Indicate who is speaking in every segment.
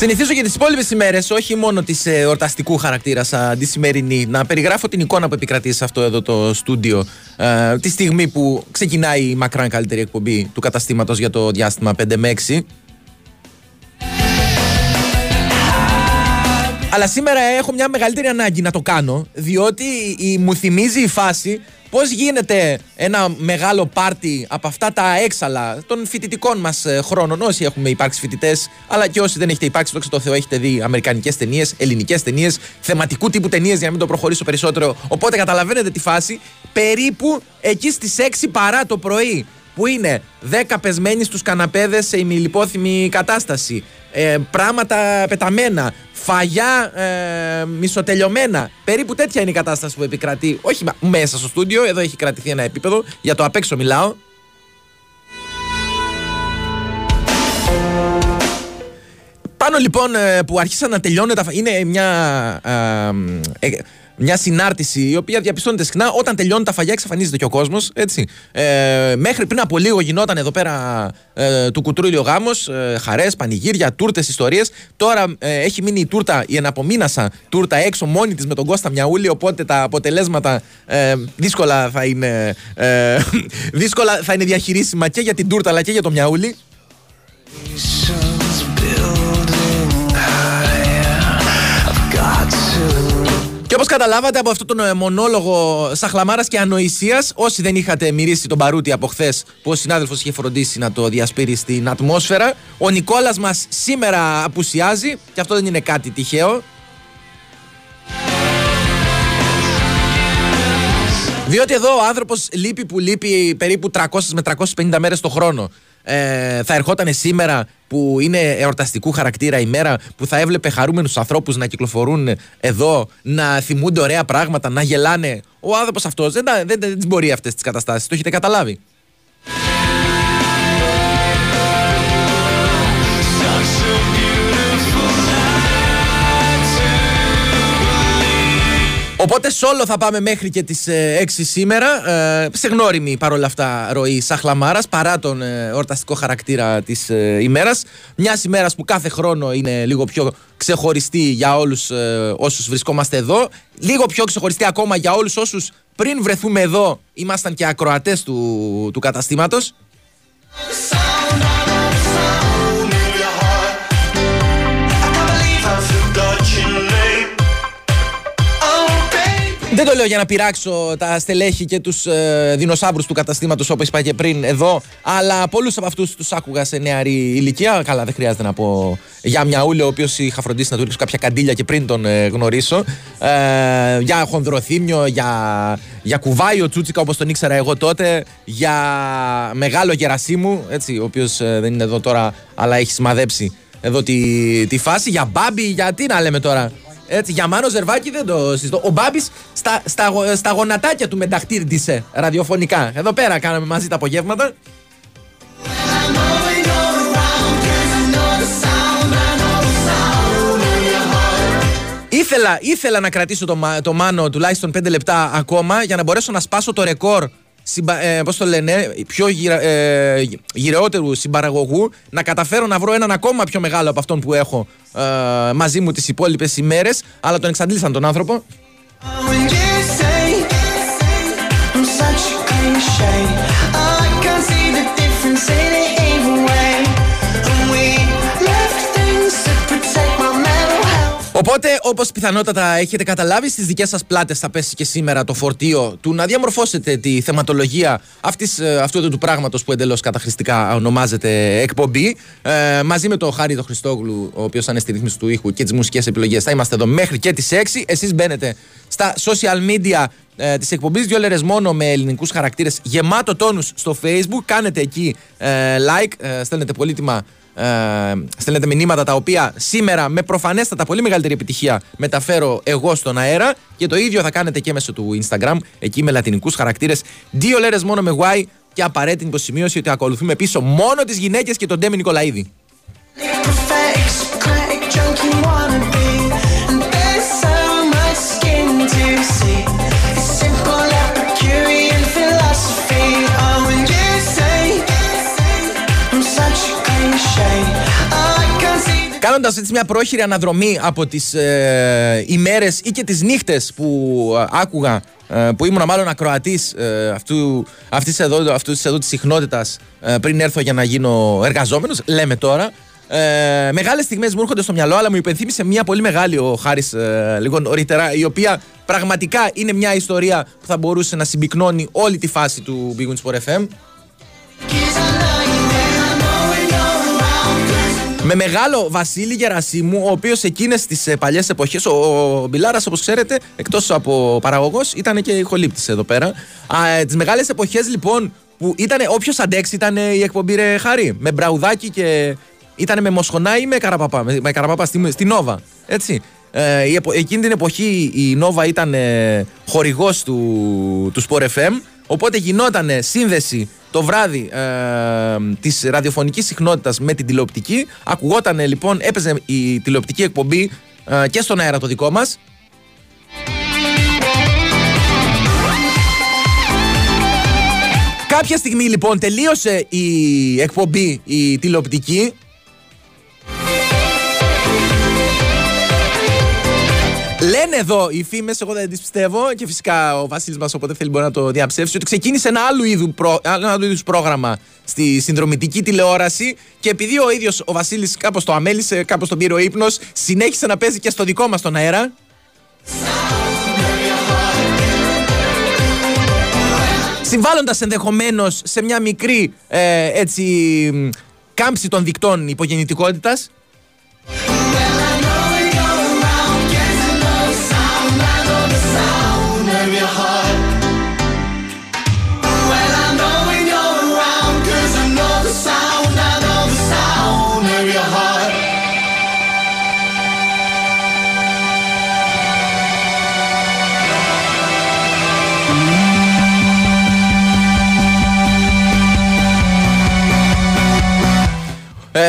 Speaker 1: Συνηθίζω για τις υπόλοιπες ημέρες, όχι μόνο της ε, εορταστικού χαρακτήρα σαν τη σημερινή, να περιγράφω την εικόνα που επικρατεί σε αυτό εδώ το στούντιο ε, τη στιγμή που ξεκινάει η μακράν καλύτερη εκπομπή του καταστήματος για το διάστημα 5 με 6. Αλλά σήμερα έχω μια μεγαλύτερη ανάγκη να το κάνω, διότι η, μου θυμίζει η φάση Πώς γίνεται ένα μεγάλο πάρτι από αυτά τα έξαλα των φοιτητικών μας ε, χρόνων, όσοι έχουμε υπάρξει φοιτητές, αλλά και όσοι δεν έχετε υπάρξει, δόξα τω Θεώ, έχετε δει αμερικανικές ταινίες, ελληνικές ταινίες, θεματικού τύπου ταινίες, για να μην το προχωρήσω περισσότερο. Οπότε καταλαβαίνετε τη φάση. Περίπου εκεί στις 6 παρά το πρωί που είναι 10 πεσμένοι στους καναπέδες σε ημιλιπόθυμη κατάσταση, ε, πράγματα πεταμένα, φαγιά ε, μισοτελειωμένα. Περίπου τέτοια είναι η κατάσταση που επικρατεί, όχι μέσα στο στούντιο, εδώ έχει κρατηθεί ένα επίπεδο, για το απ' έξω μιλάω. Πάνω λοιπόν ε, που άρχισαν να τελειώνουν τα είναι μια ε, ε, μια συνάρτηση η οποία διαπιστώνεται συχνά όταν τελειώνουν τα φαγιά, εξαφανίζεται και ο κόσμος. Ε, μέχρι πριν από λίγο γινόταν εδώ πέρα ε, του κουτρούλιο γάμος, ε, χαρές, πανηγύρια, τούρτες, ιστορίες. Τώρα ε, έχει μείνει η τούρτα, η εναπομείνασα τούρτα έξω μόνη της με τον Κώστα Μιαούλη. Οπότε τα αποτελέσματα ε, δύσκολα θα είναι, ε, δύσκολα θα είναι διαχειρίσιμα και για την τούρτα αλλά και για το Μιαούλη. Και όπως καταλάβατε από αυτόν τον ε, μονόλογο σαχλαμάρας και ανοησίας, όσοι δεν είχατε μυρίσει τον παρούτι από χθες που ο συνάδελφος είχε φροντίσει να το διασπείρει στην ατμόσφαιρα, ο Νικόλας μας σήμερα απουσιάζει και αυτό δεν είναι κάτι τυχαίο. Διότι εδώ ο άνθρωπος λείπει που λείπει περίπου 300 με 350 μέρες το χρόνο ε, θα ερχόταν σήμερα που είναι εορταστικού χαρακτήρα ημέρα που θα έβλεπε χαρούμενους ανθρώπους να κυκλοφορούν εδώ, να θυμούνται ωραία πράγματα, να γελάνε. Ο άνθρωπος αυτός δεν, δεν, δεν, δεν μπορεί αυτές τις καταστάσεις, το έχετε καταλάβει. Οπότε σόλο θα πάμε μέχρι και τις 6 ε, σήμερα. Ε, σε γνώριμη παρόλα αυτά ροή Σαχλαμάρας παρά τον ε, ορταστικό χαρακτήρα της ε, ημέρας. Μιας ημέρας που κάθε χρόνο είναι λίγο πιο ξεχωριστή για όλους ε, όσους βρισκόμαστε εδώ. Λίγο πιο ξεχωριστή ακόμα για όλους όσους πριν βρεθούμε εδώ ήμασταν και ακροατές του, του καταστήματος. Δεν το λέω για να πειράξω τα στελέχη και τους ε, δεινοσαύρους του καταστήματος όπως είπα και πριν εδώ, αλλά πολλού από αυτούς τους άκουγα σε νεαρή ηλικία. Καλά, δεν χρειάζεται να πω για μια ούλε, ο οποίος είχα φροντίσει να του ρίξω κάποια καντήλια και πριν τον ε, γνωρίσω. Ε, για χονδροθύμιο, για, για κουβάιο τσούτσικα όπως τον ήξερα εγώ τότε, για μεγάλο Γερασίμου, έτσι, ο οποίος ε, δεν είναι εδώ τώρα, αλλά έχει σημαδέψει εδώ τη, τη φάση. Για μπάμπι, για τι να λέμε τώρα. Έτσι, για Μάνο Ζερβάκη δεν το συζητώ. Ο Μπάμπης στα, στα, στα γονατάκια του μεταχτήρντισε ραδιοφωνικά. Εδώ πέρα κάναμε μαζί τα απογεύματα. Ήθελα, ήθελα να κρατήσω το, το Μάνο τουλάχιστον 5 λεπτά ακόμα για να μπορέσω να σπάσω το ρεκόρ συμπα, ε, πώς το λένε, πιο γυρα, ε, γυρεότερου συμπαραγωγού να καταφέρω να βρω έναν ακόμα πιο μεγάλο από αυτόν που έχω ε, μαζί μου τις υπόλοιπες ημέρες αλλά τον εξαντλήσαν τον άνθρωπο Οπότε, όπως πιθανότατα έχετε καταλάβει, στις δικές σας πλάτες θα πέσει και σήμερα το φορτίο του να διαμορφώσετε τη θεματολογία αυτής, ε, αυτού του πράγματος που εντελώς καταχρηστικά ονομάζεται εκπομπή. Ε, μαζί με τον Χάρη τον Χριστόγλου, ο οποίος είναι στη ρύθμιση του ήχου και τις μουσικές επιλογές, θα είμαστε εδώ μέχρι και τις 6. Εσείς μπαίνετε στα social media ε, της εκπομπής, δύο λέρε μόνο με ελληνικούς χαρακτήρες, γεμάτο τόνους στο Facebook. Κάνετε εκεί ε, like, ε, στέλνετε πολύτιμα ε, στέλνετε μηνύματα τα οποία σήμερα με προφανέστατα πολύ μεγαλύτερη επιτυχία μεταφέρω εγώ στον αέρα και το ίδιο θα κάνετε και μέσω του Instagram εκεί με λατινικούς χαρακτήρες δύο λέρες μόνο με Y και απαραίτητη υποσημείωση ότι ακολουθούμε πίσω μόνο τις γυναίκες και τον Ντέμι Νικολαίδη. Κάνοντας έτσι μια πρόχειρη αναδρομή από τις ε, ημέρες ή και τις νύχτες που ε, άκουγα, ε, που ήμουν μάλλον ακροατής ε, αυτού, αυτής εδώ, αυτής εδώ της συχνότητας ε, πριν έρθω για να γίνω εργαζόμενος, λέμε τώρα. Ε, Μεγάλες στιγμές μου έρχονται στο μυαλό, αλλά μου υπενθύμησε μια πολύ μεγάλη ο Χάρης ε, λίγο νωρίτερα, η οποία πραγματικά είναι μια ιστορία που θα μπορούσε να συμπυκνώνει όλη τη φάση του Big Wings FM. Με μεγάλο Βασίλη Γερασίμου, ο οποίος εκείνες τις ε, παλιές εποχές, ο, ο Μπιλάρας, όπως ξέρετε, εκτός από παραγωγός, ήταν και ηχολήπτης εδώ πέρα. Ε, τις μεγάλες εποχές λοιπόν που ήταν όποιος αντέξει ήταν η εκπομπή Ρε Χάρη. Με μπραουδάκι και. ήταν με Μοσχονά ή με Καραπαπά. Με, με Καραπαπά στη, στη Νόβα. Έτσι. Ε, η, εκείνη την εποχή η Νόβα ήταν ε, χορηγός του, του Sport FM οπότε γινόταν σύνδεση το βράδυ ε, της ραδιοφωνικής συχνότητας με την τηλεοπτική. Ακουγόταν λοιπόν, έπαιζε η τηλεοπτική εκπομπή ε, και στον αέρα το δικό μας. Κάποια στιγμή λοιπόν τελείωσε η εκπομπή η τηλεοπτική Λένε εδώ οι φήμες, εγώ δεν τις πιστεύω και φυσικά ο Βασίλης μας όποτε θέλει μπορεί να το διαψεύσει, ότι ξεκίνησε ένα άλλο είδου προ, πρόγραμμα στη συνδρομητική τηλεόραση και επειδή ο ίδιος ο Βασίλης κάπως το αμέλησε, κάπως τον πήρε ο ύπνος, συνέχισε να παίζει και στο δικό μας τον αέρα. Συμβάλλοντας ενδεχομένως σε μια μικρή ε, έτσι, κάμψη των δικτών υπογεννητικότητας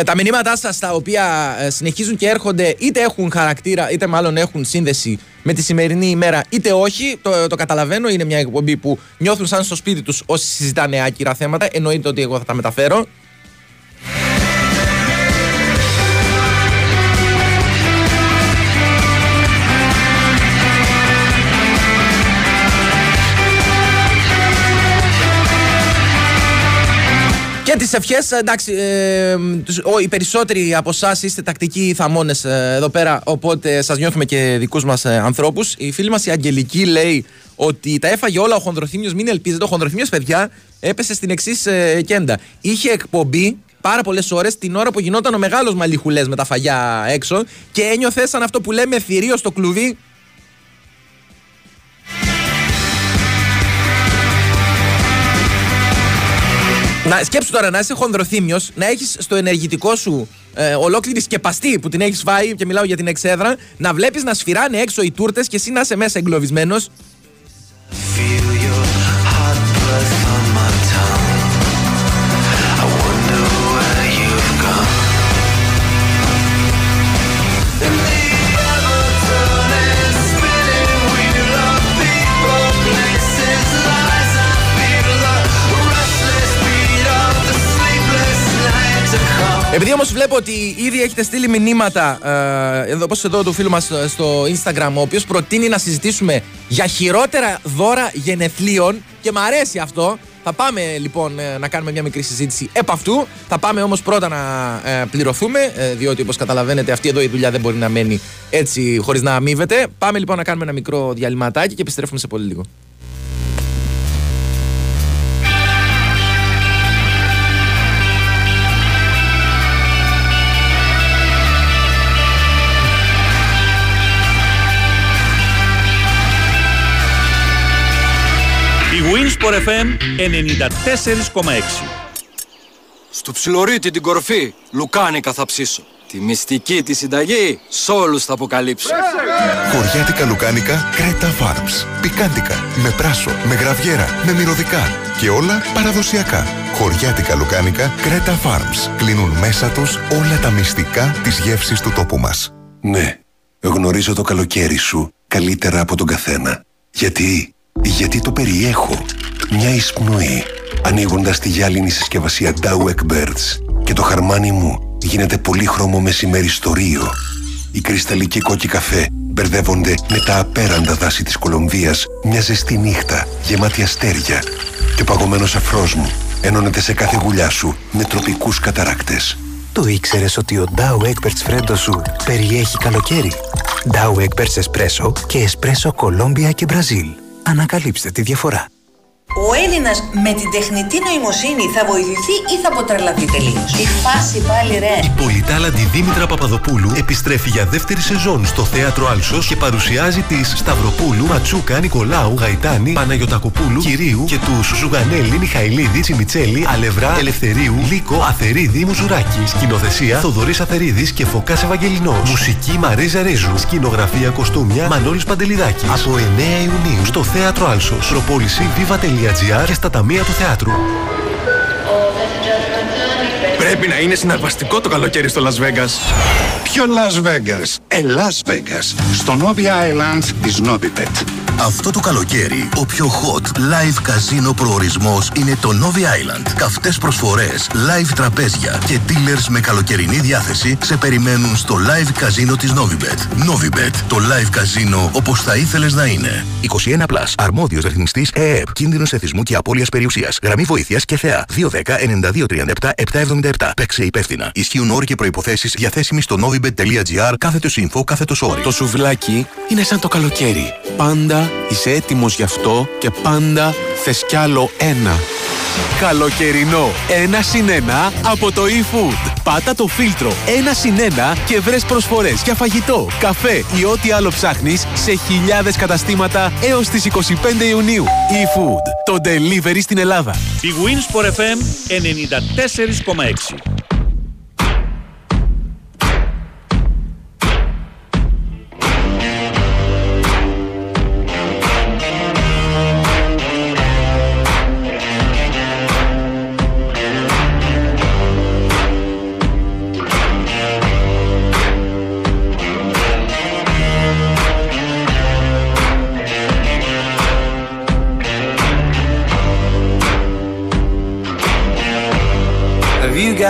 Speaker 1: Ε, τα μηνύματά σας τα οποία ε, συνεχίζουν και έρχονται είτε έχουν χαρακτήρα είτε μάλλον έχουν σύνδεση με τη σημερινή ημέρα είτε όχι, το, το καταλαβαίνω. Είναι μια εκπομπή που νιώθουν σαν στο σπίτι τους όσοι συζητάνε άκυρα θέματα. Εννοείται ότι εγώ θα τα μεταφέρω. Τις ευχές, εντάξει, ε, οι περισσότεροι από εσάς είστε τακτικοί θαμώνες ε, εδώ πέρα, οπότε σας νιώθουμε και δικούς μας ε, ανθρώπους. Η φίλη μας η Αγγελική λέει ότι τα έφαγε όλα ο Χονδροθύμιος. Μην ελπίζετε, ο Χονδροθύμιος, παιδιά, έπεσε στην εξής ε, κέντα. Είχε εκπομπή πάρα πολλές ώρες την ώρα που γινόταν ο μεγάλος μαλλιχουλέ με τα φαγιά έξω και ένιωθε σαν αυτό που λέμε θηρίο στο κλουβί Να σκέψου τώρα να είσαι χονδροθύμιος, να έχεις στο ενεργητικό σου ε, ολόκληρη σκεπαστή που την έχεις φάει και μιλάω για την εξέδρα, να βλέπεις να σφυράνε έξω οι τούρτες και εσύ να είσαι μέσα εγκλωβισμένος. Επειδή όμως βλέπω ότι ήδη έχετε στείλει μηνύματα ε, εδώ, όπως εδώ του φίλου μας στο Instagram, ο οποίος προτείνει να συζητήσουμε για χειρότερα δώρα γενεθλίων και μ' αρέσει αυτό. Θα πάμε λοιπόν ε, να κάνουμε μια μικρή συζήτηση επ' αυτού. Θα πάμε όμως πρώτα να ε, πληρωθούμε, ε, διότι όπως καταλαβαίνετε αυτή εδώ η δουλειά δεν μπορεί να μένει έτσι χωρίς να αμείβεται. Πάμε λοιπόν να κάνουμε ένα μικρό διαλυματάκι και επιστρέφουμε σε πολύ λίγο.
Speaker 2: Winsport FM 94,6
Speaker 3: Στο ψιλορίτι την κορφή, λουκάνικα θα ψήσω. Τη μυστική τη συνταγή, σ' όλους θα αποκαλύψω.
Speaker 4: Χωριάτικα λουκάνικα Κρέτα Farms. Πικάντικα, με πράσο, με γραβιέρα, με μυρωδικά και όλα παραδοσιακά. Χωριάτικα λουκάνικα Κρέτα Farms. Κλείνουν μέσα τους όλα τα μυστικά της γεύσης του τόπου μας.
Speaker 5: Ναι, γνωρίζω το καλοκαίρι σου καλύτερα από τον καθένα. Γιατί γιατί το περιέχω. Μια εισπνοή, ανοίγοντας τη γυάλινη συσκευασία Dow Birds και το χαρμάνι μου γίνεται πολύχρωμο μεσημεριστορείο. Οι κρυσταλλικοί κόκκι καφέ μπερδεύονται με τα απέραντα δάση της Κολομβίας μια ζεστή νύχτα γεμάτη αστέρια και ο παγωμένος αφρός μου ενώνεται σε κάθε γουλιά σου με τροπικούς καταράκτες.
Speaker 6: Το ήξερες ότι ο Dow Experts Freddo σου περιέχει καλοκαίρι; Dow Experts Espresso και Espresso Colombia και Brazil. Ανακαλύψτε τη διαφορά.
Speaker 7: Ο Έλληνας με την τεχνητή νοημοσύνη θα βοηθηθεί ή θα αποτρελαθεί τελείως; Τι φάση πάλι, ρε.
Speaker 8: Η πολυτάλαντη Δήμητρα Παπαδοπούλου επιστρέφει για δεύτερη σεζόν στο θέατρο Άλσος και παρουσιάζει τις Σταυροπούλου, Ματσούκα, Νικολάου, Γαϊτάνη, Παναγιοτακοπούλου, Κυρίου και τους Ζουγανέλη, Μιχαηλίδη, Τσιμιτσέλη, Αλευρά, Ελευθερίου, Λίκο, Αθερίδη, Μουζουράκη. Σκηνοθεσία Θοδωρής Αθερίδης και Φωκάς Ευαγγελινός. Μουσική Μαρίζα Ρίζου. Σκηνογραφία κοστούμια Μανώλης Παντελιδάκης. Από 9 Ιουνίου στο θέατρο Άλσος. Προπόληση Viva και στα ταμεία του θεάτρου.
Speaker 9: Πρέπει να είναι συναρπαστικό το καλοκαίρι στο Las Vegas.
Speaker 10: Ποιο Las Vegas? Ε, Las Vegas. Στο Novi Island της Novibet.
Speaker 11: Αυτό το καλοκαίρι, ο πιο hot live καζίνο προορισμός είναι το Novi Island. Καυτές προσφορές, live τραπέζια και dealers με καλοκαιρινή διάθεση σε περιμένουν στο live καζίνο της Novibet. Novibet, το live καζίνο όπως θα ήθελες να είναι. 21+, plus, αρμόδιος ρυθμιστής ΕΕΠ, κίνδυνος εθισμού και απώλειας περιουσίας, γραμμή βοήθειας και θεά. 210-9237-777. Παίξε υπεύθυνα. Ισχύουν όροι και προϋποθέσεις διαθέσιμοι στο novibet.gr κάθετος info κάθετος όροι.
Speaker 12: Το σουβλάκι είναι σαν το καλοκαίρι. Πάντα είσαι έτοιμος γι' αυτό και πάντα θες κι άλλο ένα. Καλοκαιρινό ένα συν ένα από το eFood. Πάτα το φίλτρο ένα συν ένα και βρες προσφορές για φαγητό, καφέ ή ό,τι άλλο ψάχνεις σε χιλιάδες καταστήματα έως τις 25 Ιουνίου. eFood. Το delivery στην Ελλάδα.
Speaker 2: Η Winsport FM 94,6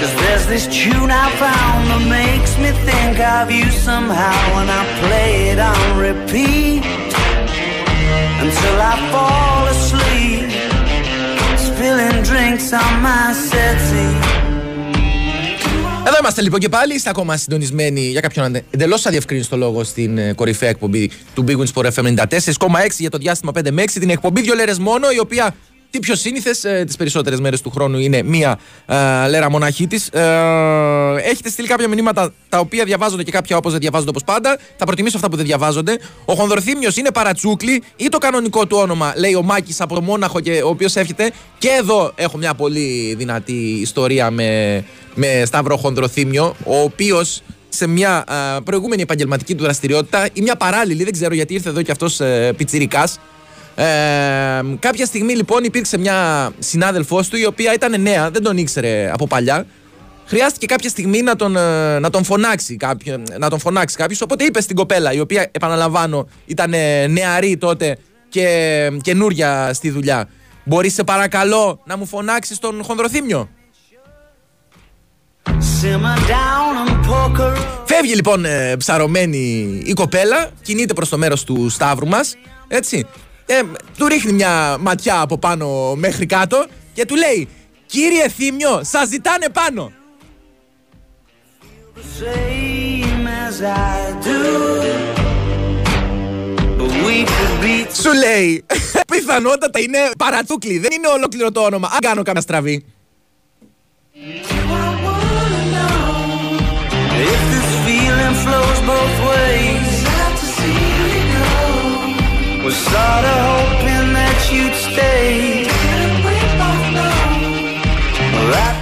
Speaker 13: Cause there's this tune I found that makes me think of you somehow when I play it on repeat until I fall asleep, spilling drinks on my settee.
Speaker 1: Εδώ είμαστε λοιπόν και πάλι. Είστε ακόμα συντονισμένοι για κάποιον εντελώς αδιευκρίνηστο λόγο στην ε, κορυφαία εκπομπή του Big Wins for FM 94,6 για το διάστημα 5 με 6. Την εκπομπή δύο λέρε μόνο, η οποία τι πιο σύνηθες ε, τις περισσότερες μέρες του χρόνου είναι μία ε, λέρα μοναχή τη. Ε, έχετε στείλει κάποια μηνύματα τα οποία διαβάζονται και κάποια όπως δεν διαβάζονται όπως πάντα. Θα προτιμήσω αυτά που δεν διαβάζονται. Ο Χονδροθύμιος είναι παρατσούκλι ή το κανονικό του όνομα, λέει ο Μάκης από το Μόναχο, και, ο οποίος έρχεται. Και εδώ έχω μια πολύ δυνατή ιστορία με, με Σταύρο Χονδροθύμιο, ο οποίος σε μια ε, προηγούμενη επαγγελματική του δραστηριότητα ή μια παράλληλη, δεν ξέρω γιατί ήρθε εδώ και αυτός ε, πιτσιρικάς ε, κάποια στιγμή λοιπόν υπήρξε μια συνάδελφός του η οποία ήταν νέα, δεν τον ήξερε από παλιά. Χρειάστηκε κάποια στιγμή να τον, ε, να τον φωνάξει κάποιο, να τον φωνάξει κάποιος, οπότε είπε στην κοπέλα, η οποία επαναλαμβάνω ήταν νεαρή τότε και καινούρια στη δουλειά. Μπορείς σε παρακαλώ να μου φωνάξεις τον χονδροθύμιο; Φεύγει λοιπόν ε, ψαρωμένη η κοπέλα, κινείται προς το μέρος του Σταύρου μας, έτσι ε, του ρίχνει μια ματιά από πάνω μέχρι κάτω και του λέει «Κύριε Θήμιο, σας ζητάνε πάνω». Σου λέει, πιθανότατα είναι παρατσούκλι, δεν είναι ολόκληρο το όνομα. Αν κάνω καμιά στραβή. If this feeling flows both ways Was sorta hoping that you'd stay;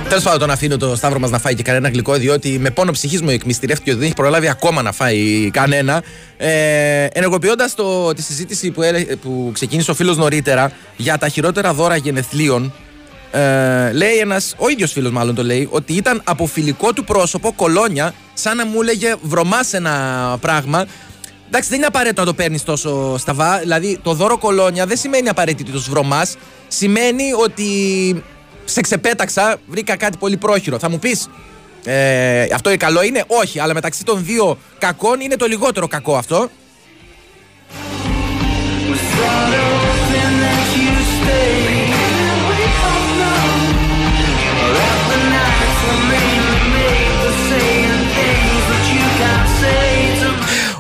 Speaker 1: Τέλος πάντων, τον αφήνω το Σταύρο μας να φάει και κανένα γλυκό, διότι με πόνο ψυχής μου εκμυστηρεύτηκε ότι δεν έχει προλάβει ακόμα να φάει κανένα. Ε, Ενεργοποιώντας τη συζήτηση που, έλε- που ξεκίνησε ο φίλος νωρίτερα για τα χειρότερα δώρα γενεθλίων, ε, λέει ένας, ο ίδιος φίλος μάλλον το λέει, ότι ήταν από φιλικό του πρόσωπο κολόνια, σαν να μου έλεγε βρωμά ένα πράγμα. Εντάξει, δεν είναι απαραίτητο να το παίρνεις τόσο σταβά. Δηλαδή, το δώρο κολόνια δεν σημαίνει απαραίτητο βρωμάς. Σημαίνει ότι σε ξεπέταξα, βρήκα κάτι πολύ πρόχειρο. Θα μου πεις, ε, αυτό καλό είναι, όχι, αλλά μεταξύ των δύο κακών είναι το λιγότερο κακό αυτό.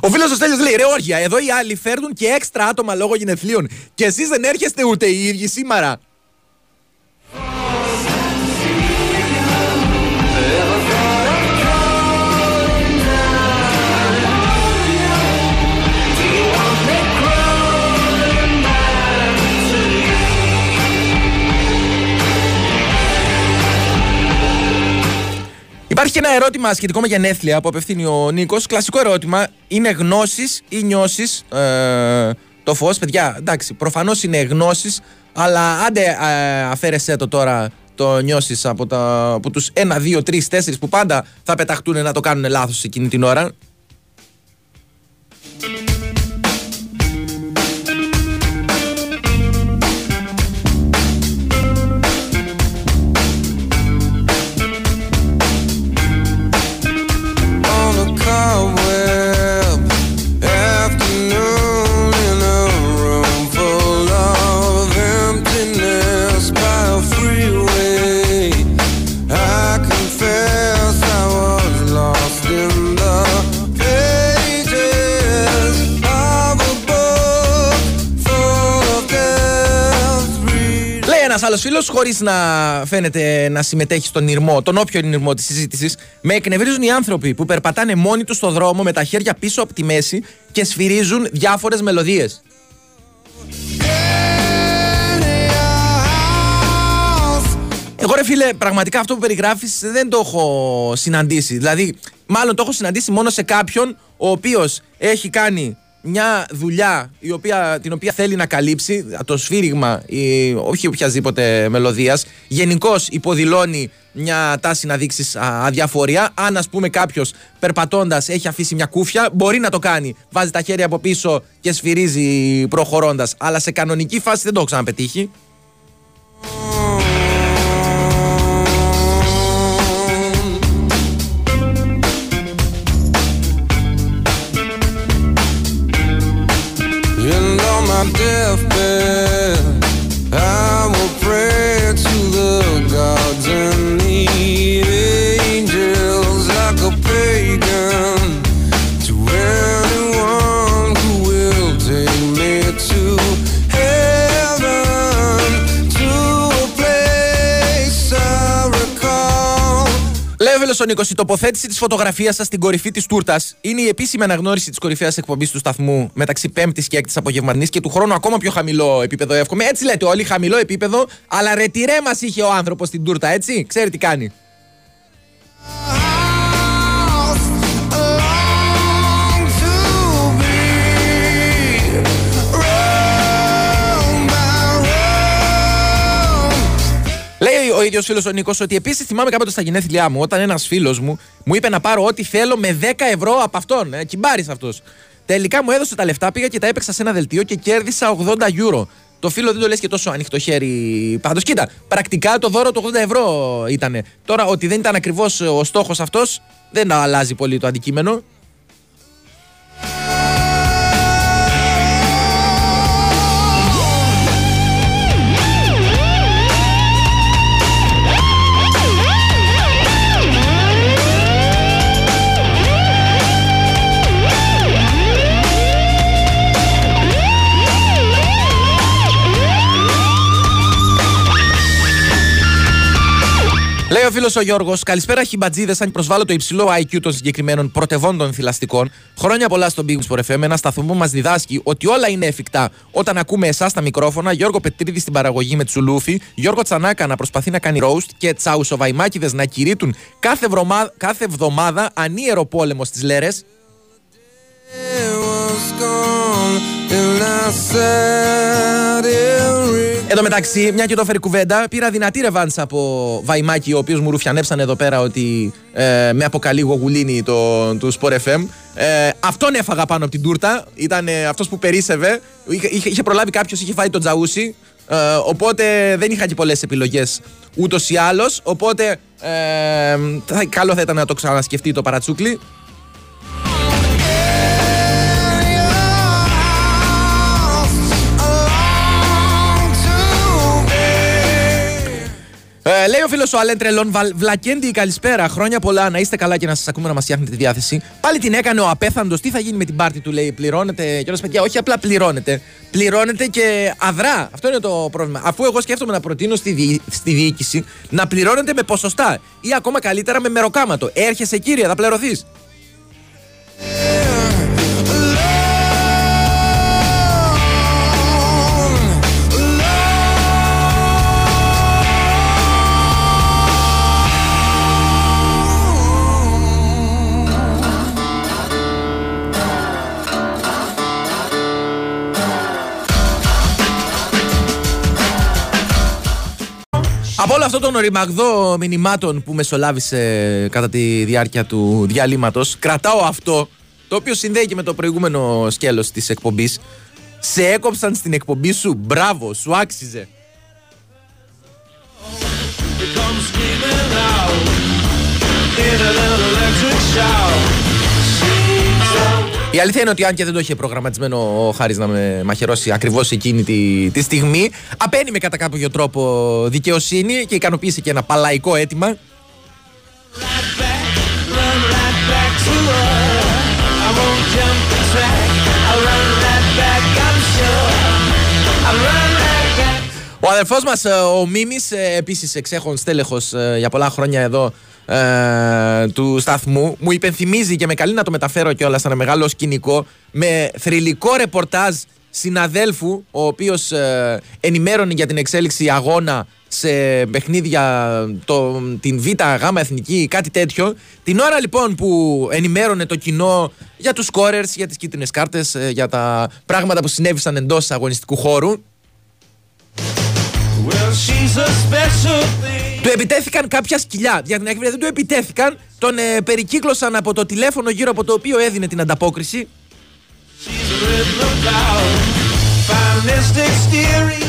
Speaker 1: Ο φίλος ο Στέλιος λέει: Ρε, όργια, εδώ οι άλλοι φέρνουν και έξτρα άτομα λόγω γενεθλίων. Και εσείς δεν έρχεστε ούτε οι ίδιοι σήμερα. Υπάρχει και ένα ερώτημα σχετικό με γενέθλια που απευθύνει ο Νίκος. Κλασικό ερώτημα. Είναι γνώσεις ή νιώσεις ε, το φως, παιδιά; Εντάξει, προφανώς είναι γνώσεις, αλλά άντε ε, αφαίρεσέ το τώρα το νιώσεις από, τα, από τους 1, 2, 3, 4 που πάντα θα πεταχτούν να το κάνουν λάθος εκείνη την ώρα.
Speaker 14: Death.
Speaker 1: Λέει ένα άλλος φίλος, χωρίς να φαίνεται να συμμετέχει στον ηρμό, τον όποιο ηρμό της συζήτησης, με εκνευρίζουν οι άνθρωποι που περπατάνε μόνοι τους στο δρόμο με τα χέρια πίσω από τη μέση και σφυρίζουν διάφορες μελωδίες. Εγώ ρε φίλε, πραγματικά αυτό που περιγράφεις δεν το έχω συναντήσει. Δηλαδή, μάλλον το έχω συναντήσει μόνο σε κάποιον ο οποίος έχει κάνει μια δουλειά η οποία, την οποία θέλει να καλύψει, το σφύριγμα, ή, όχι οποιασδήποτε μελωδίας, γενικώς υποδηλώνει μια τάση να δείξει αδιαφορία. Αν ας πούμε κάποιος περπατώντας έχει αφήσει μια κούφια, μπορεί να το κάνει. Βάζει τα χέρια από πίσω και σφυρίζει προχωρώντας. Αλλά σε κανονική φάση δεν το έχω ξαναπετύχει. Ο φίλος ο Νίκος, η τοποθέτηση της φωτογραφίας σας στην κορυφή της τούρτας είναι η επίσημη αναγνώριση της κορυφαίας εκπομπής του σταθμού μεταξύ 5η και 6η απογευματινής και του χρόνου ακόμα πιο χαμηλό επίπεδο. Εύχομαι. Έτσι λέτε όλοι, χαμηλό επίπεδο, αλλά ρετυρέ μα είχε ο άνθρωπος στην τούρτα, έτσι; Ξέρει τι κάνει. Ο ίδιος φίλος ο Νίκος ότι επίσης θυμάμαι κάποτε στα γενέθλιά μου, όταν ένας φίλος μου μου είπε να πάρω ό,τι θέλω με 10 ευρώ από αυτόν. Ε, Κυμπάρης αυτός. Τελικά μου έδωσε τα λεφτά, πήγα και τα έπαιξα σε ένα δελτίο και κέρδισα 80 euro. Το φίλο δεν το λες και τόσο ανοιχτό χέρι. Πάντως, κοίτα, πρακτικά το δώρο του 80 ευρώ ήταν. Τώρα, ότι δεν ήταν ακριβώς ο στόχος αυτός, δεν αλλάζει πολύ το αντικείμενο. Ο φίλος ο Γιώργος, καλησπέρα χιμπατζίδες. Αν προσβάλλω το υψηλό IQ των συγκεκριμένων πρωτευόντων θηλαστικών, χρόνια πολλά στον Big Sport FM, ένα σταθμό που μας διδάσκει ότι όλα είναι εφικτά όταν ακούμε εσάς τα μικρόφωνα. Γιώργο Πετρίδη στην παραγωγή με τσουλούφι, Γιώργο Τσανάκα να προσπαθεί να κάνει roast και τσαουσοβαϊμάκιδε να κηρύττουν κάθε, βρωμά, κάθε εβδομάδα ανίερο πόλεμο στις λέρες. Εν τω μεταξύ, μια και το έφερε κουβέντα, πήρα δυνατή ρεβάνσα από Βαϊμάκη, ο οποίος μου ρουφιανέψαν εδώ πέρα ότι ε, με αποκαλεί γογουλίνη το, του Sport FM. Ε, αυτόν έφαγα πάνω από την τούρτα. Ήταν ε, αυτός που περίσευε. Είχε, είχε προλάβει κάποιος, είχε φάει τον τζαούσι. Ε, οπότε δεν είχα και πολλές επιλογές ούτως ή άλλως. Οπότε ε, καλό θα ήταν να το ξανασκεφτεί το παρατσούκλι. Λέει ο φίλος ο Αλέν Τρελών, Βλακέντι, καλησπέρα. Χρόνια πολλά να είστε καλά και να σας ακούμε να μας φτιάχνετε τη διάθεση. Πάλι την έκανε ο απέθαντος. Τι θα γίνει με την πάρτη του, λέει. Πληρώνετε. Και παιδιά, όχι απλά πληρώνετε. Πληρώνετε και αδρά. Αυτό είναι το πρόβλημα. Αφού εγώ σκέφτομαι να προτείνω στη, δι... στη διοίκηση να πληρώνετε με ποσοστά ή ακόμα καλύτερα με μεροκάματο. Έρχεσαι κύριε, θα πληρωθείς. Αυτό τον οριμαγδό μηνυμάτων που μεσολάβησε κατά τη διάρκεια του διαλύματος, κρατάω αυτό το οποίο συνδέει και με το προηγούμενο σκέλος της εκπομπής. Σε έκοψαν στην εκπομπή σου. Μπράβο, σου άξιζε. Η αλήθεια είναι ότι αν και δεν το είχε προγραμματισμένο ο Χάρης να με μαχαιρώσει ακριβώς εκείνη τη, τη στιγμή, απένει με κατά κάποιο τρόπο δικαιοσύνη και ικανοποίησε και ένα παλαϊκό αίτημα. Ο αδερφός μας ο Μίμης επίσης εξέχον στέλεχος για πολλά χρόνια εδώ ε, του σταθμού μου υπενθυμίζει και με καλεί να το μεταφέρω κιόλας σαν ένα μεγάλο σκηνικό με θρηλυκό ρεπορτάζ συναδέλφου ο οποίος ε, ενημέρωνε για την εξέλιξη αγώνα σε παιχνίδια το, την Β, Γ, Εθνική, κάτι τέτοιο. Την ώρα λοιπόν που ενημέρωνε το κοινό για τους σκόρερς, για τις κίτρινες κάρτες, ε, για τα πράγματα που συνέβησαν εντός αγωνιστικού χώρου. Του επιτέθηκαν κάποια σκυλιά. Για την ακρίβεια δεν του επιτέθηκαν. Τον ε, περικύκλωσαν από το τηλέφωνο γύρω από το οποίο έδινε την ανταπόκριση.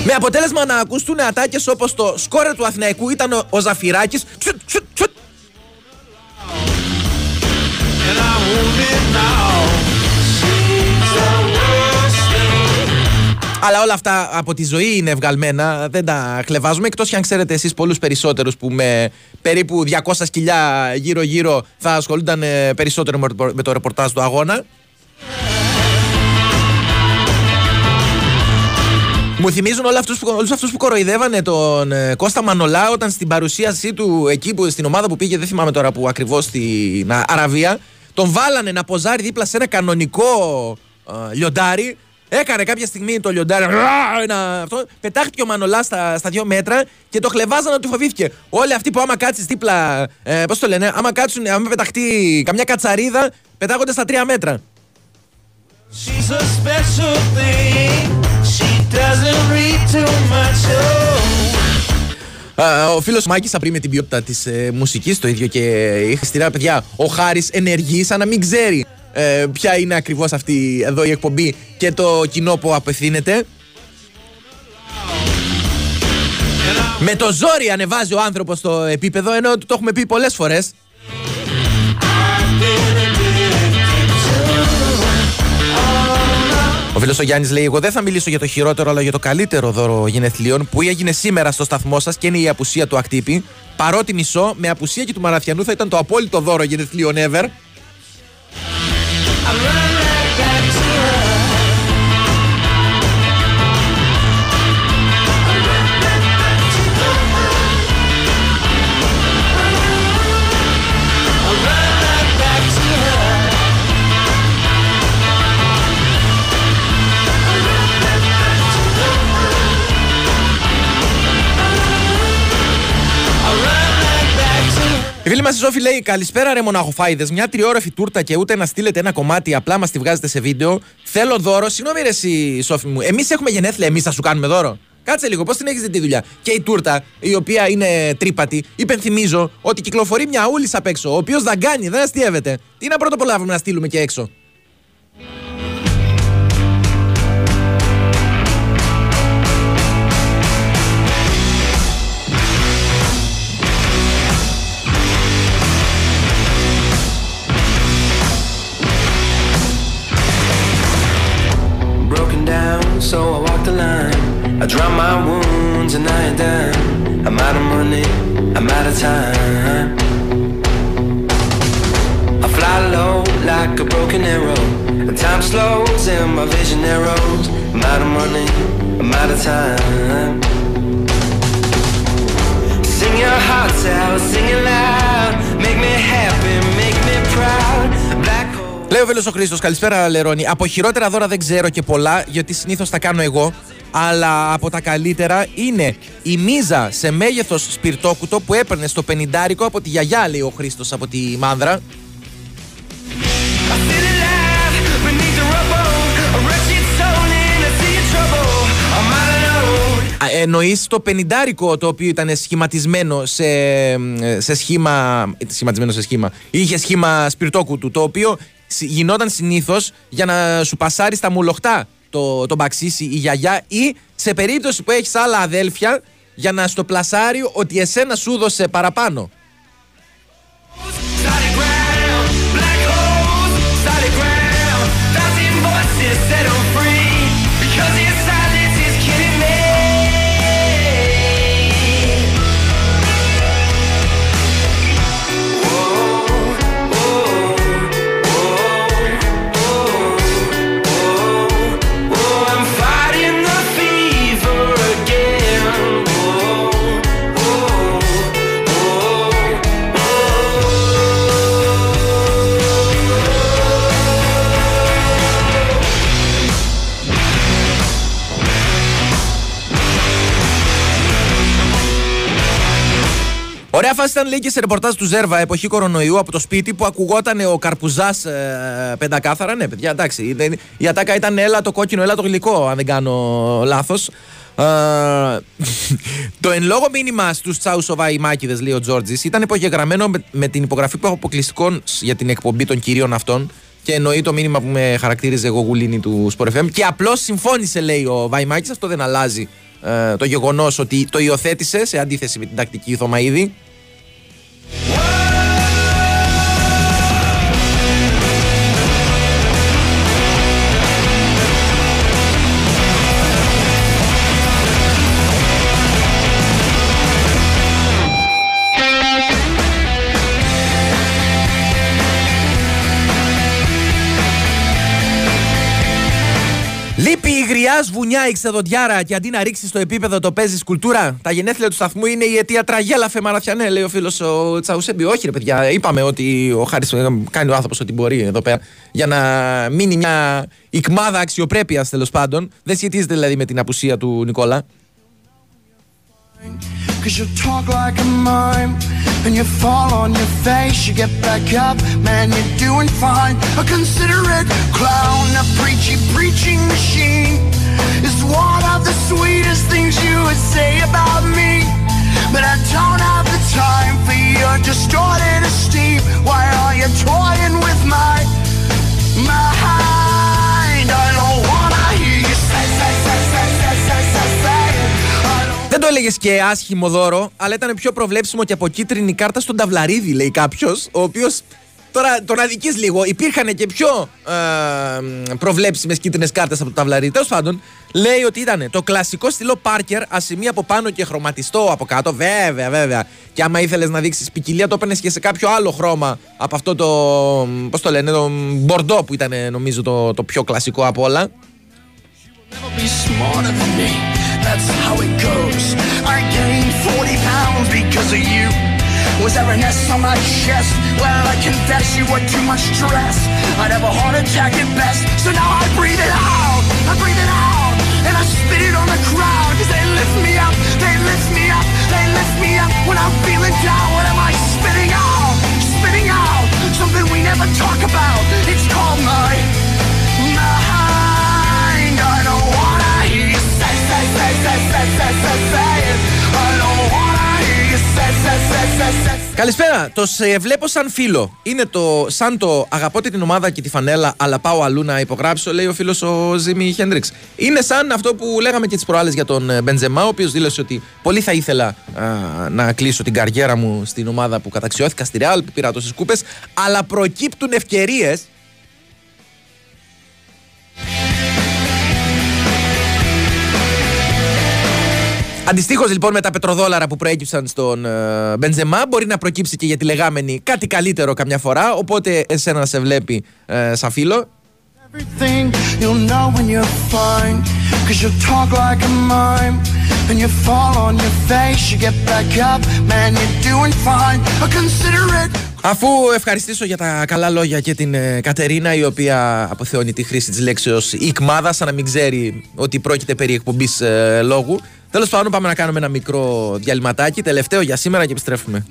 Speaker 1: Με αποτέλεσμα να ακουστούν ατάκες όπως το σκόρε του Αθηναϊκού ήταν ο, ο Ζαφυράκης. Αλλά όλα αυτά από τη ζωή είναι ευγαλμένα, δεν τα χλεβάζουμε. Εκτός κι αν ξέρετε εσείς πολλούς περισσότερους που με περίπου 200 σκυλιά γύρω-γύρω θα ασχολούνταν ε, περισσότερο με το ρεπορτάζ του αγώνα. Μου θυμίζουν όλους αυτούς, που, όλους αυτούς που κοροϊδεύανε τον ε, Κώστα Μανολά όταν στην παρουσίασή του εκεί που, στην ομάδα που πήγε, δεν θυμάμαι τώρα που ακριβώς στην Αραβία, τον βάλανε να ποζάρει δίπλα σε ένα κανονικό ε, λιοντάρι Έκανε κάποια στιγμή το λιοντάρι. Ένα, αυτό, πετάχτηκε ο Μανολάς στα, στα δύο μέτρα και το χλεβάζανε ότι του φοβήθηκε. Όλοι αυτοί που άμα κάτσεις δίπλα. Ε, Πώς το λένε, άμα κάτσουν, άμα πεταχτεί καμιά κατσαρίδα, πετάγονται στα τρία μέτρα. ο φίλος Μάκης θα με την ποιότητα της ε, μουσικής το ίδιο και η στηρά παιδιά. Ο Χάρης ενεργεί σαν να μην ξέρει ε, ποια είναι ακριβώς αυτή εδώ η εκπομπή και το κοινό που απευθύνεται. Με το ζόρι ανεβάζει ο άνθρωπος το επίπεδο ενώ το έχουμε πει πολλές φορές. Ο φίλος ο Γιάννης λέει: Εγώ δεν θα μιλήσω για το χειρότερο, αλλά για το καλύτερο δώρο γενεθλίων που έγινε σήμερα στο σταθμό σας και είναι η απουσία του ακτύπη. Παρότι μισό, με απουσία και του Μαραθιανού θα ήταν το απόλυτο δώρο γενεθλίων ever. Η φίλη μας η Σόφη λέει: Καλησπέρα, ρε μοναχοφάιδες. Μια τριόρεφη τούρτα και ούτε να στείλετε ένα κομμάτι, απλά μας τη βγάζετε σε βίντεο. Θέλω δώρο. Συγγνώμη, ρε, εσύ, Σόφη μου. Εμείς έχουμε γενέθλια, εμείς θα σου κάνουμε δώρο. Κάτσε λίγο, πώς την έχεις δει τη δουλειά. Και η τούρτα, η οποία είναι τρύπατη, υπενθυμίζω ότι κυκλοφορεί μια ούλης απ' έξω, ο οποίος δαγκάνει, δεν αστείευεται. Τι να πρωτοπολάβουμε να στείλουμε και έξω.
Speaker 15: So I walk the line. I drowned my wounds and I ain't done. I'm out of money, I'm out of time. I fly low like a broken arrow. And time slows and my vision narrows. I'm out of money, I'm out of time. Sing your hearts out, sing it loud. Make me happy, make me proud. Black
Speaker 1: Λέει ο φίλο ο Χρήστος, καλησπέρα Λερώνη. Από χειρότερα δώρα δεν ξέρω και πολλά, γιατί συνήθως τα κάνω εγώ. Αλλά από τα καλύτερα είναι η μίζα σε μέγεθος σπιρτόκουτο που έπαιρνε στο πενιντάρικο από τη γιαγιά, λέει ο Χρήστος από τη μάνδρα.
Speaker 15: beneath the rubble. A wretched soul in a sea of trouble. I'm out alone.
Speaker 1: Εννοείς το πενιντάρικο το οποίο ήταν σχηματισμένο σε, σε σχήμα. Σχηματισμένο σε σχήμα. Είχε σχήμα σπιρτόκουτου, το οποίο συ- γινόταν συνήθως για να σου πασάρει στα μουλοχτά το, το μπαξίσι η γιαγιά ή σε περίπτωση που έχεις άλλα αδέλφια για να στο πλασάρει ότι εσένα σου δώσε παραπάνω. Ωραία φάση ήταν λέει και σε ρεπορτάζ του Ζέρβα εποχή κορονοϊού από το σπίτι που ακουγόταν ο καρπουζάς ε, πεντακάθαρα. Ναι, παιδιά, εντάξει. ήταν- Η ατάκα ήταν έλα το κόκκινο, έλα το γλυκό, αν δεν κάνω λάθος. το εν λόγω μήνυμα στους Τσάους Σοβαϊμάκηδε, λέει ο Τζόρτζης, ήταν υπογεγραμμένο με, με την υπογραφή που έχω αποκλειστικών σ- για την εκπομπή των κυρίων αυτών. Και εννοεί το μήνυμα που με χαρακτήριζε εγώ γουλίνη του Sport FM. Και απλώς συμφώνησε, λέει ο Βαϊμάκη. Αυτό δεν αλλάζει ε, το γεγονός ότι το υιοθέτησε σε αντίθεση με την τακτική Θωμαίδη. Λείπει βουνιά η ξεδοντιάρα και αντί να ρίξει το επίπεδο το παίζεις κουλτούρα. Τα γενέθλια του σταθμού είναι η αιτία τραγέλαφε μαραθιανέ, λέει ο φίλος ο Τσαουσέμπι. Όχι, ρε παιδιά, είπαμε ότι ο Χάρης κάνει ο άνθρωπος ό,τι μπορεί εδώ πέρα για να μείνει μια οικμάδα αξιοπρέπειας τέλος πάντων. Δεν σχετίζεται δηλαδή με την απουσία του Νικόλα.
Speaker 16: Cause you talk like a mime And you fall on your face You get back up, man, you're doing fine A considerate clown A preachy preaching machine
Speaker 1: έλεγες και άσχημο δώρο, αλλά ήταν πιο προβλέψιμο και από κίτρινη κάρτα στον Ταυλαρίδη, λέει κάποιος, ο οποίος. Τώρα τον αδική λίγο. Υπήρχαν και πιο ε, προβλέψιμες κίτρινες κάρτες από το Ταυλαρίδη. Τέλος πάντων, λέει ότι ήταν το κλασικό στυλό Parker, ασημή από πάνω και χρωματιστό από κάτω. Βέβαια, βέβαια. Και άμα ήθελες να δείξεις ποικιλία, το έπαιρνες και σε κάποιο άλλο χρώμα από αυτό το. Πώς το λένε, το μπορντό που ήταν νομίζω το, το πιο κλασικό από όλα.
Speaker 16: be smarter than me. that's how it goes. I gained 40 pounds because of you. Was there an S on my chest? Well, I confess you were too much stress. I'd have a heart attack at best. So now I breathe it out. I breathe it out. And I spit it on the crowd. Cause they lift me up. They lift me up. They lift me up. When I'm feeling down, what am I spitting out? Spitting out. Something we never talk about.
Speaker 1: It's called my Καλησπέρα. Το σε βλέπω σαν φίλο. Είναι το σαν το αγαπώ την ομάδα και τη φανέλα, αλλά πάω αλλού να υπογράψω, λέει ο φίλος ο Ζήμι Χέντριξ. Είναι σαν αυτό που λέγαμε και τις προάλλες για τον ε, Μπεντζεμά, ο οποίος δήλωσε ότι πολύ θα ήθελα να κλείσω την καριέρα μου στην ομάδα που καταξιώθηκα στη Ρεάλ, που πήρα τόσες κούπες, αλλά προκύπτουν ευκαιρίες Αντιστοίχως λοιπόν με τα πετροδόλαρα που προέκυψαν στον ε, Μπενζεμά, μπορεί να προκύψει και για τη λεγάμενη κάτι καλύτερο καμιά φορά. Οπότε εσένα σε βλέπει ε, σαν φίλο.
Speaker 16: Everything you'll know when you're fine. Cause you talk like a mime. And you fall on your face, you get back up. Man, you're doing fine. I consider it.
Speaker 1: Αφού ευχαριστήσω για τα καλά λόγια και την ε, Κατερίνα η οποία αποθεώνει τη χρήση της λέξεως «ικμάδα» σαν να μην ξέρει ότι πρόκειται περί εκπομπής ε, λόγου Τέλος πάντων, πάμε να κάνουμε ένα μικρό διαλυματάκι. Τελευταίο για σήμερα και επιστρέφουμε.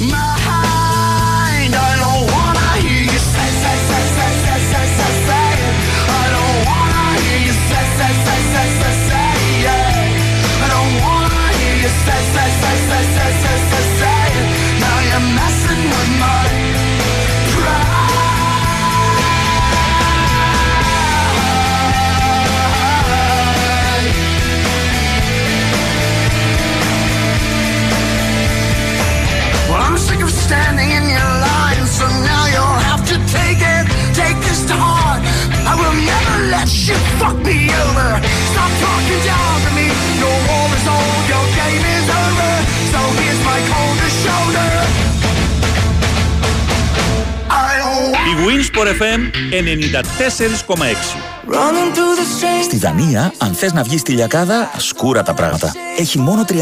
Speaker 16: standing
Speaker 2: FM 94,6
Speaker 17: Στη Δανία, αν θες να βγεις στη λιακάδα, σκούρα τα πράγματα. Έχει μόνο 37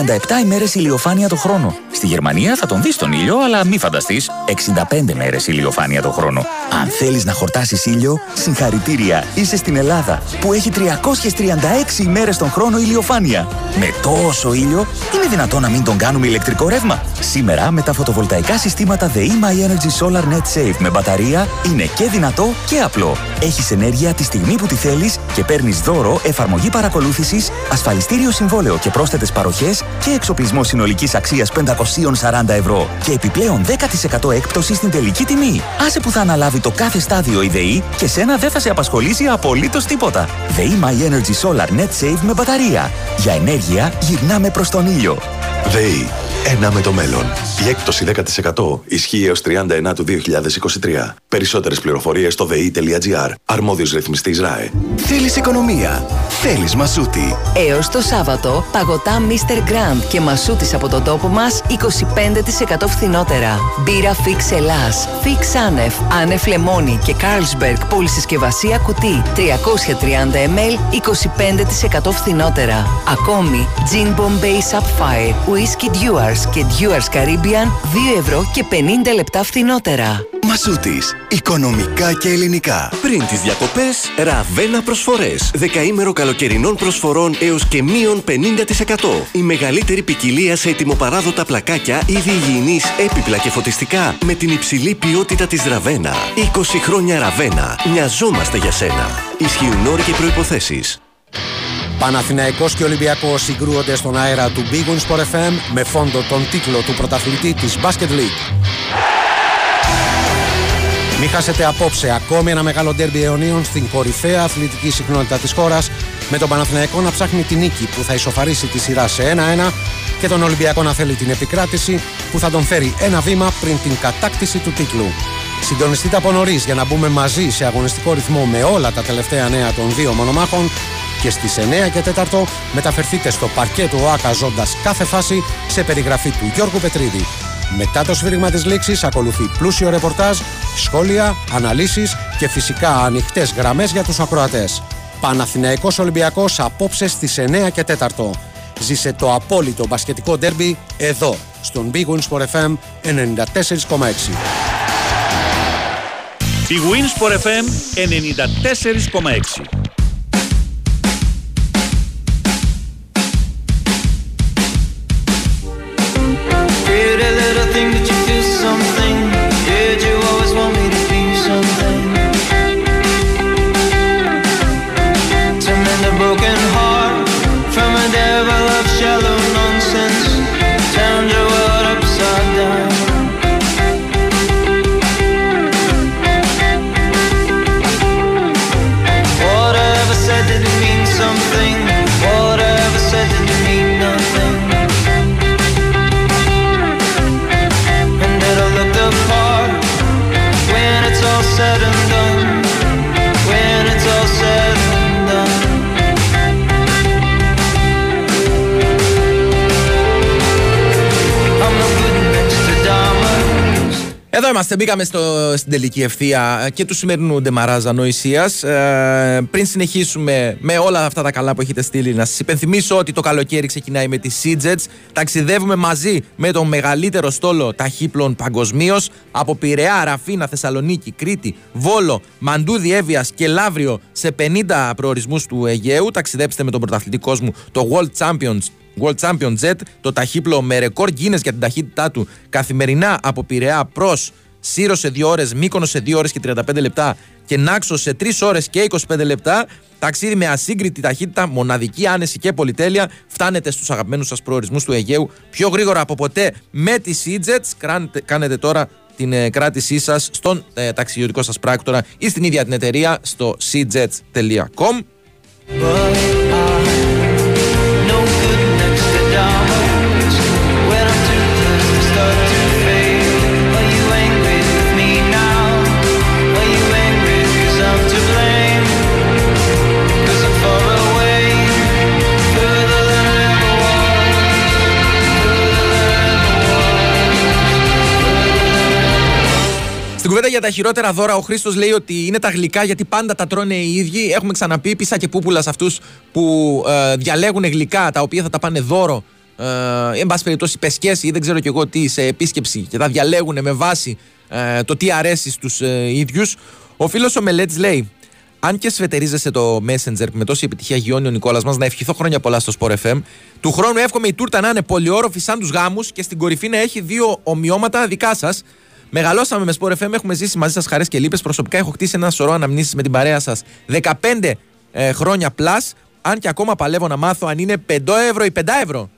Speaker 17: ημέρες ηλιοφάνεια το χρόνο. Στη Γερμανία θα τον δεις τον ήλιο, αλλά μη φανταστείς, 65 μέρες ηλιοφάνεια το χρόνο. Αν θέλεις να χορτάσεις ήλιο, συγχαρητήρια, είσαι στην Ελλάδα, που έχει 336 ημέρες τον χρόνο ηλιοφάνεια. Με τόσο ήλιο, είναι δυνατόν να μην τον κάνουμε ηλεκτρικό ρεύμα. Σήμερα, με τα φωτοβολταϊκά συστήματα The My Energy Solar Net Save με μπαταρία, είναι και δυνατό και απλό. Έχεις ενέργεια τη στιγμή που τη θέλεις και παίρνεις δώρο εφαρμογή παρακολούθησης, ασφαλιστήριο συμβόλαιο και πρόσθετες παροχές και εξοπλισμό συνολικής αξίας 540 ευρώ και επιπλέον 10% έκπτωση στην τελική τιμή. Άσε που θα αναλάβει το κάθε στάδιο η ΔΕΗ και σένα δεν θα σε απασχολήσει απολύτως τίποτα. ΔΕΗ My Energy Solar Net Save με μπαταρία. Για ενέργεια γυρνάμε προς τον ήλιο.
Speaker 5: ΔΕΗ. Ένα με το μέλλον. Η έκπτωση 10% ισχύει έως 31 του 2023. Περισσότερες πληροφορίες στο ΔΕΗ.gr. Αρμόδιος ρυθμιστής ΡΑΕ.
Speaker 18: Θέλεις οικονομία; Θέλεις μασούτη.
Speaker 19: Έως το Σάββατο, παγωτά Mr. Grand και μασούτης από τον τόπο μας 25% φθηνότερα. Μπύρα Fix Ελλάς, Fix Άνεφ, Άνεφ Λεμόνι και Carlsberg πολυσυσκευασία κουτί 330 ml 25% φθηνότερα. Ακόμη, Gin Bombay Sapphire, Whisky Dewars και Dewars Caribbean 2 ευρώ και 50 λεπτά φθηνότερα.
Speaker 18: Μασούτης. Οικονομικά και ελληνικά.
Speaker 8: Πριν τις διακοπές, ραβένα προσφορές. Δεκαήμερο καλοκαιρινών προσφορών έως και μείον 50%. Η μεγαλύτερη ποικιλία σε ετοιμοπαράδοτα πλακάκια, είδη υγιεινής, έπιπλα και φωτιστικά με την υψηλή ποιότητα της Ραβένα. 20 χρόνια Ραβένα. Μοιαζόμαστε για σένα. Ισχύουν όροι και προϋποθέσεις.
Speaker 20: Παναθηναϊκός και Ολυμπιακός συγκρούονται στον αέρα του Big Win Sport FM με φόντο τον τίτλο του πρωταθλητή της Basket League. Μην χάσετε απόψε ακόμη ένα μεγάλο ντέρμπι αιωνίων στην κορυφαία αθλητική συχνότητα της χώρας με τον Παναθηναϊκό να ψάχνει την νίκη που θα ισοφαρίσει τη σειρά σε 1-1 και τον Ολυμπιακό να θέλει την επικράτηση που θα τον φέρει ένα βήμα πριν την κατάκτηση του τίτλου. Συντονιστείτε από νωρίς για να μπούμε μαζί σε αγωνιστικό ρυθμό με όλα τα τελευταία νέα των δύο μονομάχων και στις 9 και 4 μεταφερθείτε στο παρκέ του ΟΑΚΑ ζώντας κάθε φάση σε περιγραφή του Γιώργου Πετρίδη. Μετά το σφύριγμα της λήξης ακολουθεί πλούσιο ρεπορτάζ, σχόλια, αναλύσεις και φυσικά ανοιχτές γραμμές για τους ακροατές. Παναθηναϊκός Ολυμπιακός απόψε στις 9 και 4. Ζήσε το απόλυτο μπασκετικό ντέρμπι εδώ, στον Big Win Sport FM 94,6.
Speaker 2: Η Winsport FM 94,6
Speaker 1: Εδώ είμαστε, μπήκαμε στο, στην τελική ευθεία και του σημερινού Ντεμαράζα Νοησία. Ε, πριν συνεχίσουμε με όλα αυτά τα καλά που έχετε στείλει, να σας υπενθυμίσω ότι το καλοκαίρι ξεκινάει με τη Seajets. Ταξιδεύουμε μαζί με τον μεγαλύτερο στόλο ταχύπλων παγκοσμίως από Πειραιά, Ραφίνα, Θεσσαλονίκη, Κρήτη, Βόλο, Μαντούδι, Εύβοια και Λαύριο σε 50 προορισμούς του Αιγαίου. Ταξιδέψτε με τον πρωταθλητή κόσμου, το World Champions World Champion Jet, το ταχύπλο με ρεκόρ Guinness για την ταχύτητά του καθημερινά από Πειραιά προς Σύρο σε 2 ώρες, Μύκονο σε 2 ώρες και 35 λεπτά και Νάξο σε 3 ώρες και 25 λεπτά. Ταξίδι με ασύγκριτη ταχύτητα, μοναδική άνεση και πολυτέλεια. Φτάνετε στους αγαπημένους σας προορισμούς του Αιγαίου πιο γρήγορα από ποτέ με τη Seajets. Κάνετε τώρα την ε, κράτησή σας στον ε, ταξιδιωτικό σας πράκτορα ή στην ίδια την εταιρεία στο seajets.com. Στην κουβέντα για τα χειρότερα δώρα, ο Χρήστος λέει ότι είναι τα γλυκά γιατί πάντα τα τρώνε οι ίδιοι. Έχουμε ξαναπεί πίσα και πούπουλα σε αυτούς που ε, διαλέγουν γλυκά τα οποία θα τα πάνε δώρο. Ε, εν πάση περιπτώσει, πεσκέ ή δεν ξέρω κι εγώ τι σε επίσκεψη και τα διαλέγουν με βάση ε, το τι αρέσει στους ε, ίδιους. Ο φίλος ο Μελέτης λέει: αν και σφετερίζεσαι το Messenger με τόση επιτυχία γιώνει ο Νικόλας μας, να ευχηθώ χρόνια πολλά στο Sport FM. Του χρόνου εύχομαι η τούρτα να είναι πολυόροφη σαν τους γάμους και στην κορυφή να έχει δύο ομοιώματα δικά σας. Μεγαλώσαμε με Sport FM, έχουμε ζήσει μαζί σας χαρές και λύπες. Προσωπικά έχω χτίσει ένα σωρό αναμνήσεις με την παρέα σας 15 ε, χρόνια plus. Αν και ακόμα παλεύω να μάθω αν είναι 5 ευρώ ή 5 ευρώ.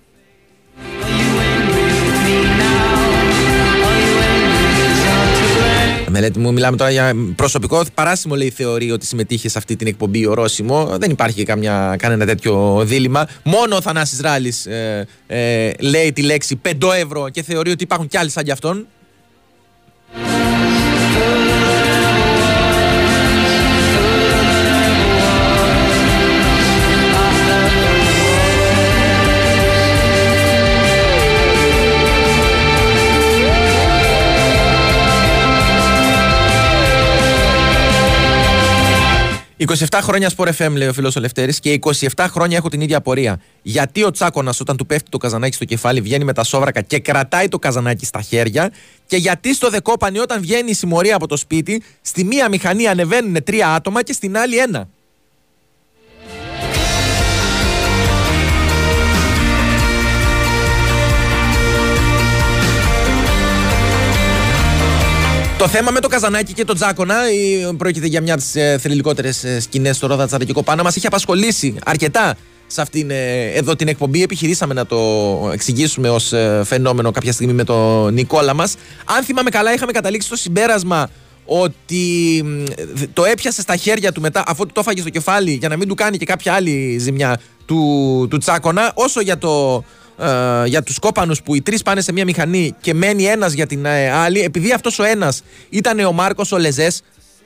Speaker 1: Μελέτη μου, μιλάμε τώρα για προσωπικό. Παράσιμο λέει θεωρεί ότι συμμετείχε σε αυτή την εκπομπή ορόσημο. Δεν υπάρχει καμιά, κανένα τέτοιο δίλημα. Μόνο ο Θανάσης Ράλης ε, ε, λέει τη λέξη 5 ευρώ και θεωρεί ότι υπάρχουν κι άλλοι σαν κι αυτόν. Bye. 27 χρόνια σπορ FM, λέει ο φίλος ο Λευτέρης, και 27 χρόνια έχω την ίδια απορία. Γιατί ο Τσάκονα, όταν του πέφτει το καζανάκι στο κεφάλι, βγαίνει με τα σόβρακα και κρατάει το καζανάκι στα χέρια, και γιατί στο δεκόπανι, όταν βγαίνει η συμμορία από το σπίτι, στη μία μηχανή ανεβαίνουν τρία άτομα και στην άλλη ένα. Το θέμα με το Καζανάκι και το Τζάκονα, πρόκειται για μια από τις ε, θρηλυκότερες σκηνές στο Ρόδα Τσαρακικό Πάνα, μας έχει απασχολήσει αρκετά σε αυτήν ε, εδώ την εκπομπή. Επιχειρήσαμε να το εξηγήσουμε ως ε, φαινόμενο κάποια στιγμή με τον Νικόλα μας. Αν θυμάμαι καλά, είχαμε καταλήξει στο συμπέρασμα ότι το έπιασε στα χέρια του μετά, αφού το έφαγε στο κεφάλι, για να μην του κάνει και κάποια άλλη ζημιά του, του Τσάκονα. Όσο για το ε, για τους κόπανους που οι τρεις πάνε σε μια μηχανή και μένει ένας για την ε, άλλη, επειδή αυτός ο ένας ήταν ο Μάρκος ο Λεζές,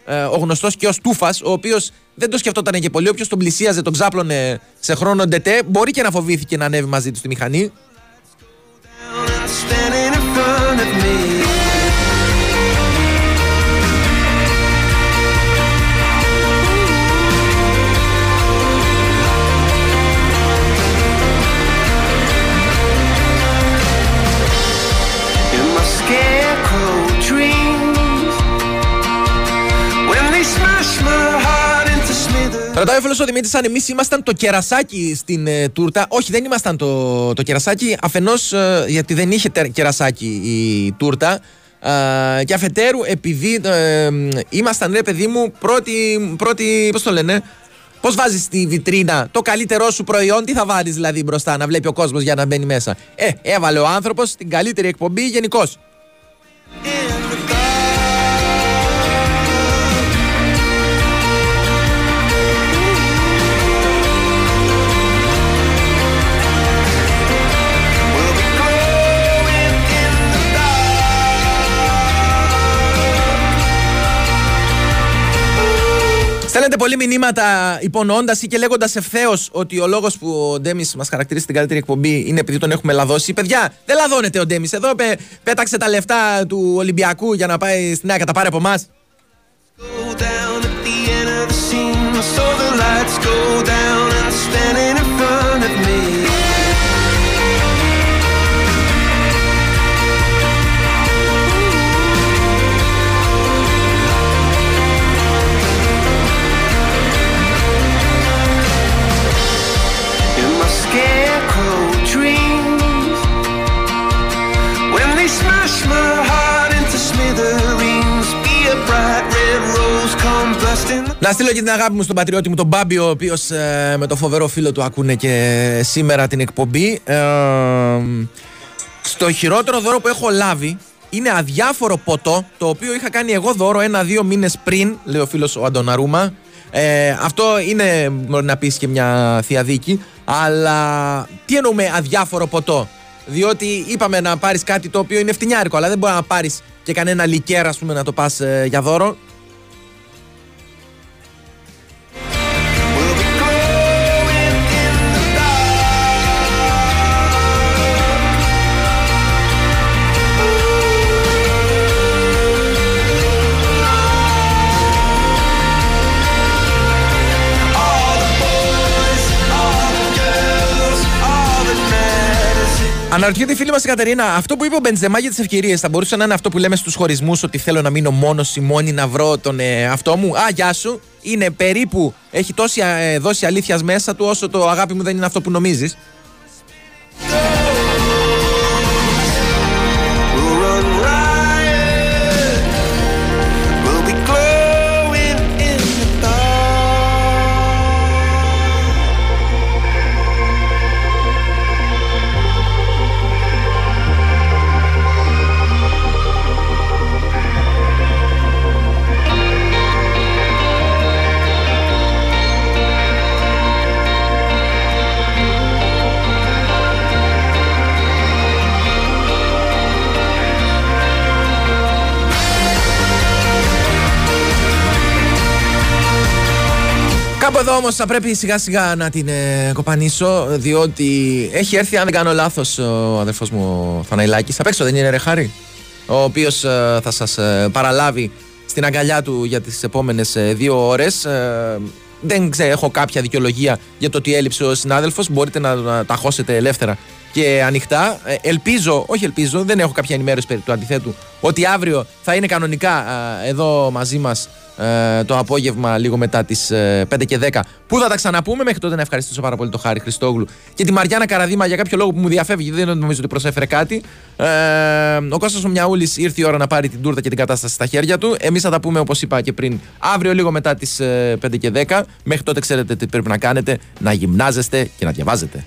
Speaker 1: ε, ο γνωστός και ως Τούφα, ο οποίος δεν το σκεφτόταν και πολύ. Όποιος τον πλησίαζε, τον ξάπλωνε σε χρόνο ντετέ, μπορεί και να φοβήθηκε να ανέβει μαζί του στη μηχανή. Ρωτάει ο φίλο ο Δημήτρης αν εμείς ήμασταν το κερασάκι στην ε, τούρτα. Όχι, δεν ήμασταν το, το κερασάκι. Αφενός ε, γιατί δεν είχε κερασάκι η τούρτα. Ε, και αφετέρου επειδή ε, ήμασταν, ρε παιδί μου, πρώτη. πρώτη Πώς το λένε. Πώς βάζεις στη βιτρίνα το καλύτερό σου προϊόν, τι θα βάλεις δηλαδή μπροστά να βλέπει ο κόσμος για να μπαίνει μέσα. Ε, έβαλε ο άνθρωπος την καλύτερη εκπομπή γενικώς. Στέλνετε Στέλνετε πολλοί μηνύματα υπονοώντα ή και λέγοντας ευθέως ότι ο λόγος που ο Ντέμις μας χαρακτηρίζει την καλύτερη εκπομπή είναι επειδή τον έχουμε λαδώσει. Παιδιά, δεν λαδώνεται ο Ντέμις. Εδώ πέ- πέταξε τα λεφτά του Ολυμπιακού για να πάει στην ΑΕΚ, τα πάρει από εμάς.
Speaker 13: the end of the scene. So the lights go down and standing in front of me.
Speaker 1: Να στείλω και την αγάπη μου στον πατριώτη μου, τον Μπάμπη, ο οποίος με το φοβερό φίλο του ακούνε και σήμερα την εκπομπή. Ε, στο χειρότερο δώρο που έχω λάβει είναι αδιάφορο ποτό, το οποίο είχα κάνει εγώ δώρο ένα-δύο μήνες πριν, λέει ο φίλος ο Αντωναρούμα. Ε, αυτό είναι, μπορεί να πεις και μια θεία δίκη, αλλά τι εννοούμε αδιάφορο ποτό; Διότι είπαμε να πάρεις κάτι το οποίο είναι φτηνιάρικο, αλλά δεν μπορεί να πάρεις και κανένα λικέρα, ας πούμε, να το πας για δώρο. Αναρωτιέται η φίλη μας η Κατερίνα, αυτό που είπε ο Μπεντζεμά για τις ευκαιρίες θα μπορούσε να είναι αυτό που λέμε στους χωρισμούς, ότι θέλω να μείνω μόνος ή μόνη να βρω τον ε, αυτό μου; Α, γεια σου. Είναι περίπου, έχει τόση ε, δόση αλήθειας μέσα του, όσο το αγάπη μου δεν είναι αυτό που νομίζεις. Όμως θα πρέπει σιγά σιγά να την ε, κοπανίσω, διότι έχει έρθει, αν δεν κάνω λάθος, ο αδερφός μου ο Θαναϊλάκης. Απ' έξω δεν είναι, ρε Χάρη; Ο οποίος θα σας παραλάβει στην αγκαλιά του για τις επόμενες δύο ώρες. δεν ξέρω, έχω κάποια δικαιολογία για το ότι έλειψε ο συνάδελφος. Μπορείτε να, να τα χώσετε ελεύθερα και ανοιχτά. Ε, ελπίζω, όχι ελπίζω, δεν έχω κάποια ενημέρωση περί του αντιθέτου, ότι αύριο θα είναι κανονικά ε, εδώ μαζί μας ε, το απόγευμα λίγο μετά τις 5 και 10 που θα τα ξαναπούμε; Μέχρι τότε να ευχαριστήσω πάρα πολύ τον Χάρη Χριστόγλου και τη Μαριάννα Καραδίμα για κάποιο λόγο που μου διαφεύγει. Δεν νομίζω ότι προσέφερε κάτι. Ε, ο Κώστας ο Μιαούλης ήρθε η ώρα να πάρει την τούρτα και την κατάσταση στα χέρια του. Εμείς θα τα πούμε όπως είπα και πριν αύριο λίγο μετά τις 5 και 10. Μέχρι τότε ξέρετε τι πρέπει να κάνετε. Να γυμνάζεστε και να διαβάζετε.